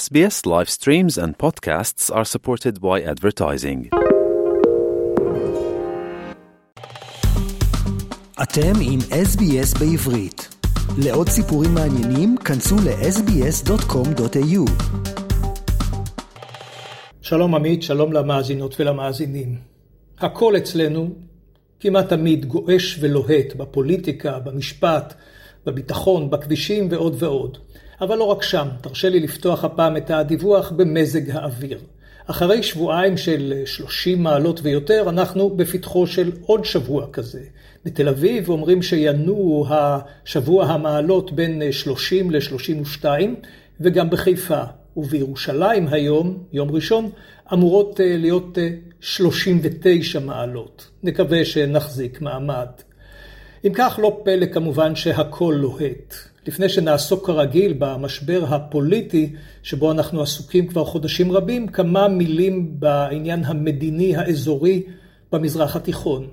SBS live streams and podcasts are supported by advertising. אתם עם SBS בעברית. לעוד סיפורים מעניינים, כנסו ל-sbs.com.au. שלום עמית, שלום למאזינות ולמאזינים. הכל אצלנו כמעט תמיד גועש ולוהט בפוליטיקה, במשפט, בביטחון, בכבישים ועוד ועוד. אבל לא רק שם, תרשה לי לפתוח הפעם את הדיווח במזג האוויר. אחרי שבועיים של 30 מעלות ויותר, אנחנו בפתחו של עוד שבוע כזה. בתל אביב אומרים שינועו השבוע המעלות בין 30 ל-32, וגם בחיפה. ובירושלים היום, יום ראשון, אמורות אה, להיות 39 אה, מעלות. נקווה שנחזיק מעמד. אם כך, לא פלא כמובן שהכל לוהט. לפני שנעסוק כרגיל במשבר הפוליטי שבו אנחנו עסוקים כבר חודשים רבים, כמה מילים בעניין המדיני האזורי במזרח התיכון.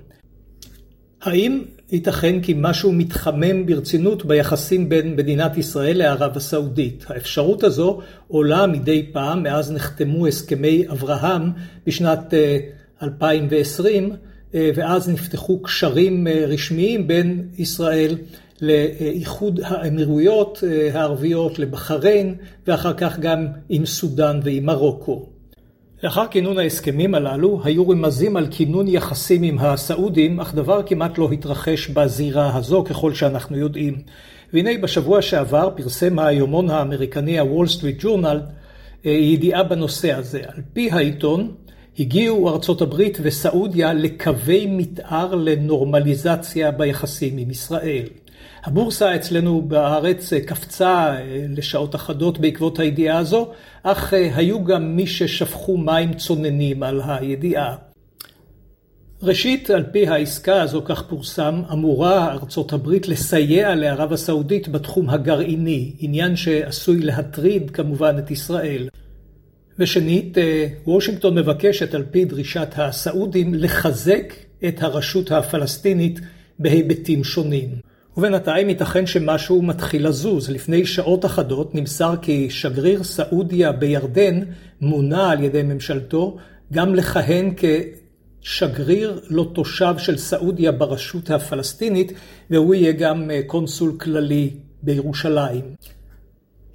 האם ייתכן כי משהו מתחמם ברצינות ביחסים בין מדינת ישראל לערב הסעודית? האפשרות הזו עולה מדי פעם מאז נחתמו הסכמי אברהם בשנת 2020, אה, אה, ואז נפתחו קשרים אה, רשמיים בין ישראל לאיחוד האמירויות הערביות, לבחריין, ואחר כך גם עם סודאן ועם מרוקו. לאחר כינון ההסכמים הללו, היו רמזים על כינון יחסים עם הסעודים, אך דבר כמעט לא התרחש בזירה הזו, ככל שאנחנו יודעים. והנה בשבוע שעבר פרסם היומון האמריקני הוול סטריט ג'ורנל ידיעה בנושא הזה. על פי העיתון, הגיעו ארצות הברית וסעודיה לקווי מתאר לנורמליזציה ביחסים עם ישראל. הבורסה אצלנו בארץ קפצה לשעות אחדות בעקבות הידיעה הזו, אך היו גם מי ששפכו מים צוננים על הידיעה. ראשית, על פי העסקה הזו, כך פורסם, אמורה ארצות הברית לסייע לערב הסעודית בתחום הגרעיני, עניין שעשוי להטריד כמובן את ישראל. ושנית, וושינגטון מבקשת על פי דרישת הסעודים לחזק את הרשות הפלסטינית בהיבטים שונים. ובינתיים ייתכן שמשהו מתחיל לזוז. לפני שעות אחדות נמסר כי שגריר סעודיה בירדן מונה על ידי ממשלתו גם לכהן כשגריר לא תושב של סעודיה ברשות הפלסטינית, והוא יהיה גם קונסול כללי בירושלים.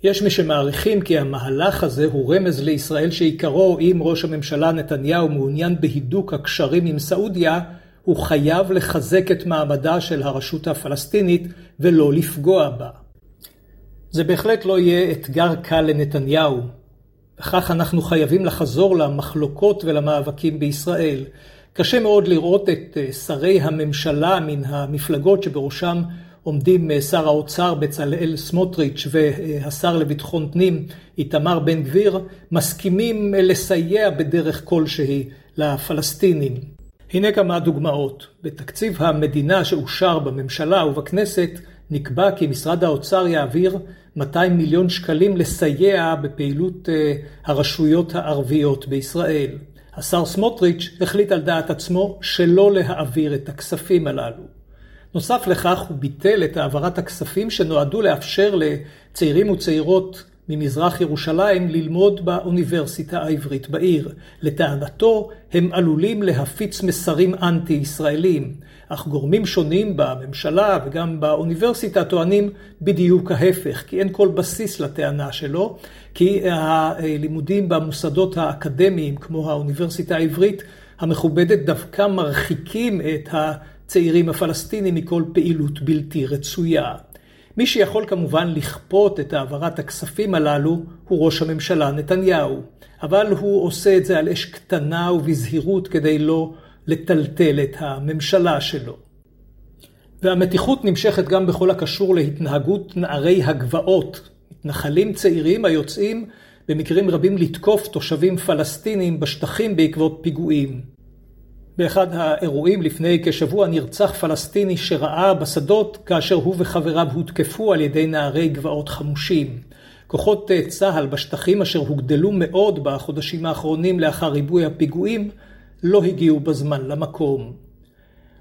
יש מי שמעריכים כי המהלך הזה הוא רמז לישראל שעיקרו אם ראש הממשלה נתניהו מעוניין בהידוק הקשרים עם סעודיה, הוא חייב לחזק את מעמדה של הרשות הפלסטינית ולא לפגוע בה. זה בהחלט לא יהיה אתגר קל לנתניהו. וכך אנחנו חייבים לחזור למחלוקות ולמאבקים בישראל. קשה מאוד לראות את אה, שרי הממשלה מן המפלגות שבראשם עומדים אה, שר האוצר בצלאל סמוטריץ' והשר לביטחון פנים איתמר בן גביר, מסכימים אה, לסייע בדרך כלשהי לפלסטינים. הנה כמה דוגמאות. בתקציב המדינה שאושר בממשלה ובכנסת נקבע כי משרד האוצר יעביר 200 מיליון שקלים לסייע בפעילות אה, הרשויות הערביות בישראל. השר סמוטריץ' החליט על דעת עצמו שלא להעביר את הכספים הללו. נוסף לכך הוא ביטל את העברת הכספים שנועדו לאפשר לצעירים וצעירות ממזרח ירושלים ללמוד באוניברסיטה העברית בעיר. לטענתו, הם עלולים להפיץ מסרים אנטי-ישראלים, אך גורמים שונים בממשלה וגם באוניברסיטה טוענים בדיוק ההפך, כי אין כל בסיס לטענה שלו, כי הלימודים במוסדות האקדמיים, כמו האוניברסיטה העברית המכובדת, דווקא מרחיקים את הצעירים הפלסטינים מכל פעילות בלתי רצויה. מי שיכול כמובן לכפות את העברת הכספים הללו הוא ראש הממשלה נתניהו, אבל הוא עושה את זה על אש קטנה ובזהירות כדי לא לטלטל את הממשלה שלו. והמתיחות נמשכת גם בכל הקשור להתנהגות נערי הגבעות, מתנחלים צעירים היוצאים במקרים רבים לתקוף תושבים פלסטינים בשטחים בעקבות פיגועים. באחד האירועים לפני כשבוע נרצח פלסטיני שראה בשדות כאשר הוא וחבריו הותקפו על ידי נערי גבעות חמושים. כוחות צה"ל בשטחים אשר הוגדלו מאוד בחודשים האחרונים לאחר ריבוי הפיגועים לא הגיעו בזמן למקום.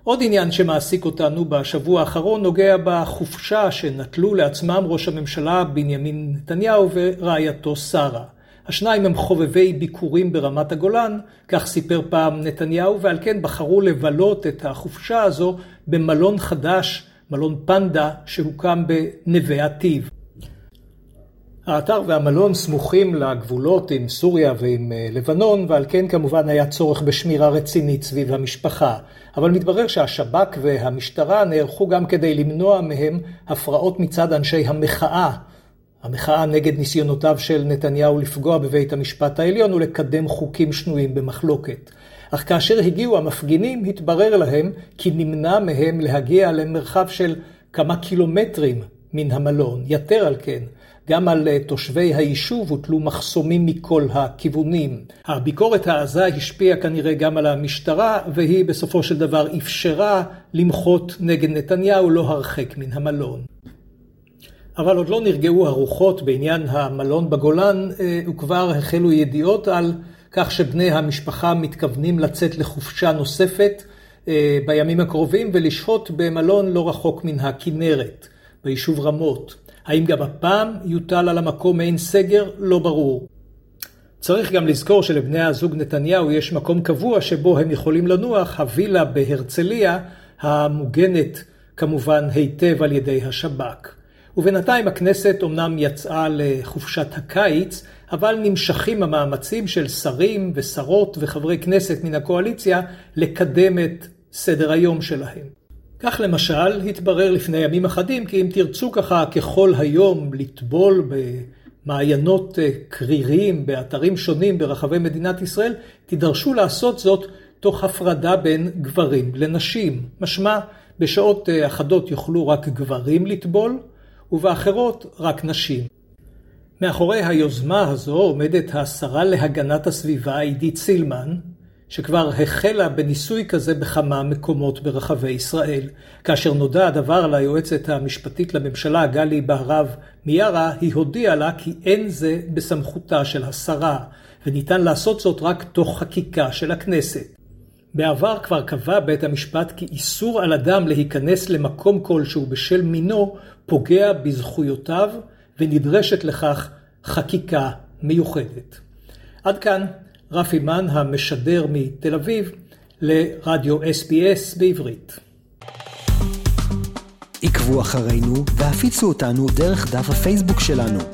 עוד עניין שמעסיק אותנו בשבוע האחרון נוגע בחופשה שנטלו לעצמם ראש הממשלה בנימין נתניהו ורעייתו שרה. השניים הם חובבי ביקורים ברמת הגולן, כך סיפר פעם נתניהו, ועל כן בחרו לבלות את החופשה הזו במלון חדש, מלון פנדה, שהוקם בנווה עתיב. האתר והמלון סמוכים לגבולות עם סוריה ועם אה, לבנון, ועל כן כמובן היה צורך בשמירה רצינית סביב המשפחה. אבל מתברר שהשב"כ והמשטרה נערכו גם כדי למנוע מהם הפרעות מצד אנשי המחאה. המחאה נגד ניסיונותיו של נתניהו לפגוע בבית המשפט העליון ולקדם חוקים שנויים במחלוקת. אך כאשר הגיעו המפגינים, התברר להם כי נמנע מהם להגיע למרחב של כמה קילומטרים מן המלון. יתר על כן, גם על אה, תושבי היישוב הוטלו מחסומים מכל הכיוונים. הביקורת העזה השפיעה כנראה גם על המשטרה, והיא בסופו של דבר אפשרה למחות נגד נתניהו לא הרחק מן המלון. אבל עוד לא נרגעו הרוחות בעניין המלון בגולן, אה, וכבר החלו ידיעות על כך שבני המשפחה מתכוונים לצאת לחופשה נוספת אה, בימים הקרובים ולשהות במלון לא רחוק מן הכנרת, ביישוב רמות. האם גם הפעם יוטל על המקום מעין סגר? לא ברור. צריך גם לזכור שלבני הזוג נתניהו יש מקום קבוע שבו הם יכולים לנוח, הווילה בהרצליה, המוגנת כמובן היטב על ידי השב"כ. ובינתיים הכנסת אומנם יצאה לחופשת הקיץ, אבל נמשכים המאמצים של שרים ושרות וחברי כנסת מן הקואליציה לקדם את סדר היום שלהם. כך למשל, התברר לפני ימים אחדים כי אם תרצו ככה ככל היום לטבול במעיינות אה, קרירים באתרים שונים ברחבי מדינת ישראל, תידרשו לעשות זאת תוך הפרדה בין גברים לנשים. משמע, בשעות אה, אחדות יוכלו רק גברים לטבול, ובאחרות רק נשים. מאחורי היוזמה הזו עומדת השרה להגנת הסביבה עידית סילמן, שכבר החלה בניסוי כזה בכמה מקומות ברחבי ישראל. כאשר נודע הדבר ליועצת המשפטית לממשלה, גלי בהרב מיארה, היא הודיעה לה כי אין זה בסמכותה של השרה, וניתן לעשות זאת רק תוך חקיקה של הכנסת. בעבר כבר קבע בית המשפט כי איסור על אדם להיכנס למקום כלשהו בשל מינו פוגע בזכויותיו ונדרשת לכך חקיקה מיוחדת. עד כאן רפי מן המשדר מתל אביב לרדיו SBS בעברית. עקבו אחרינו והפיצו אותנו דרך דף הפייסבוק שלנו.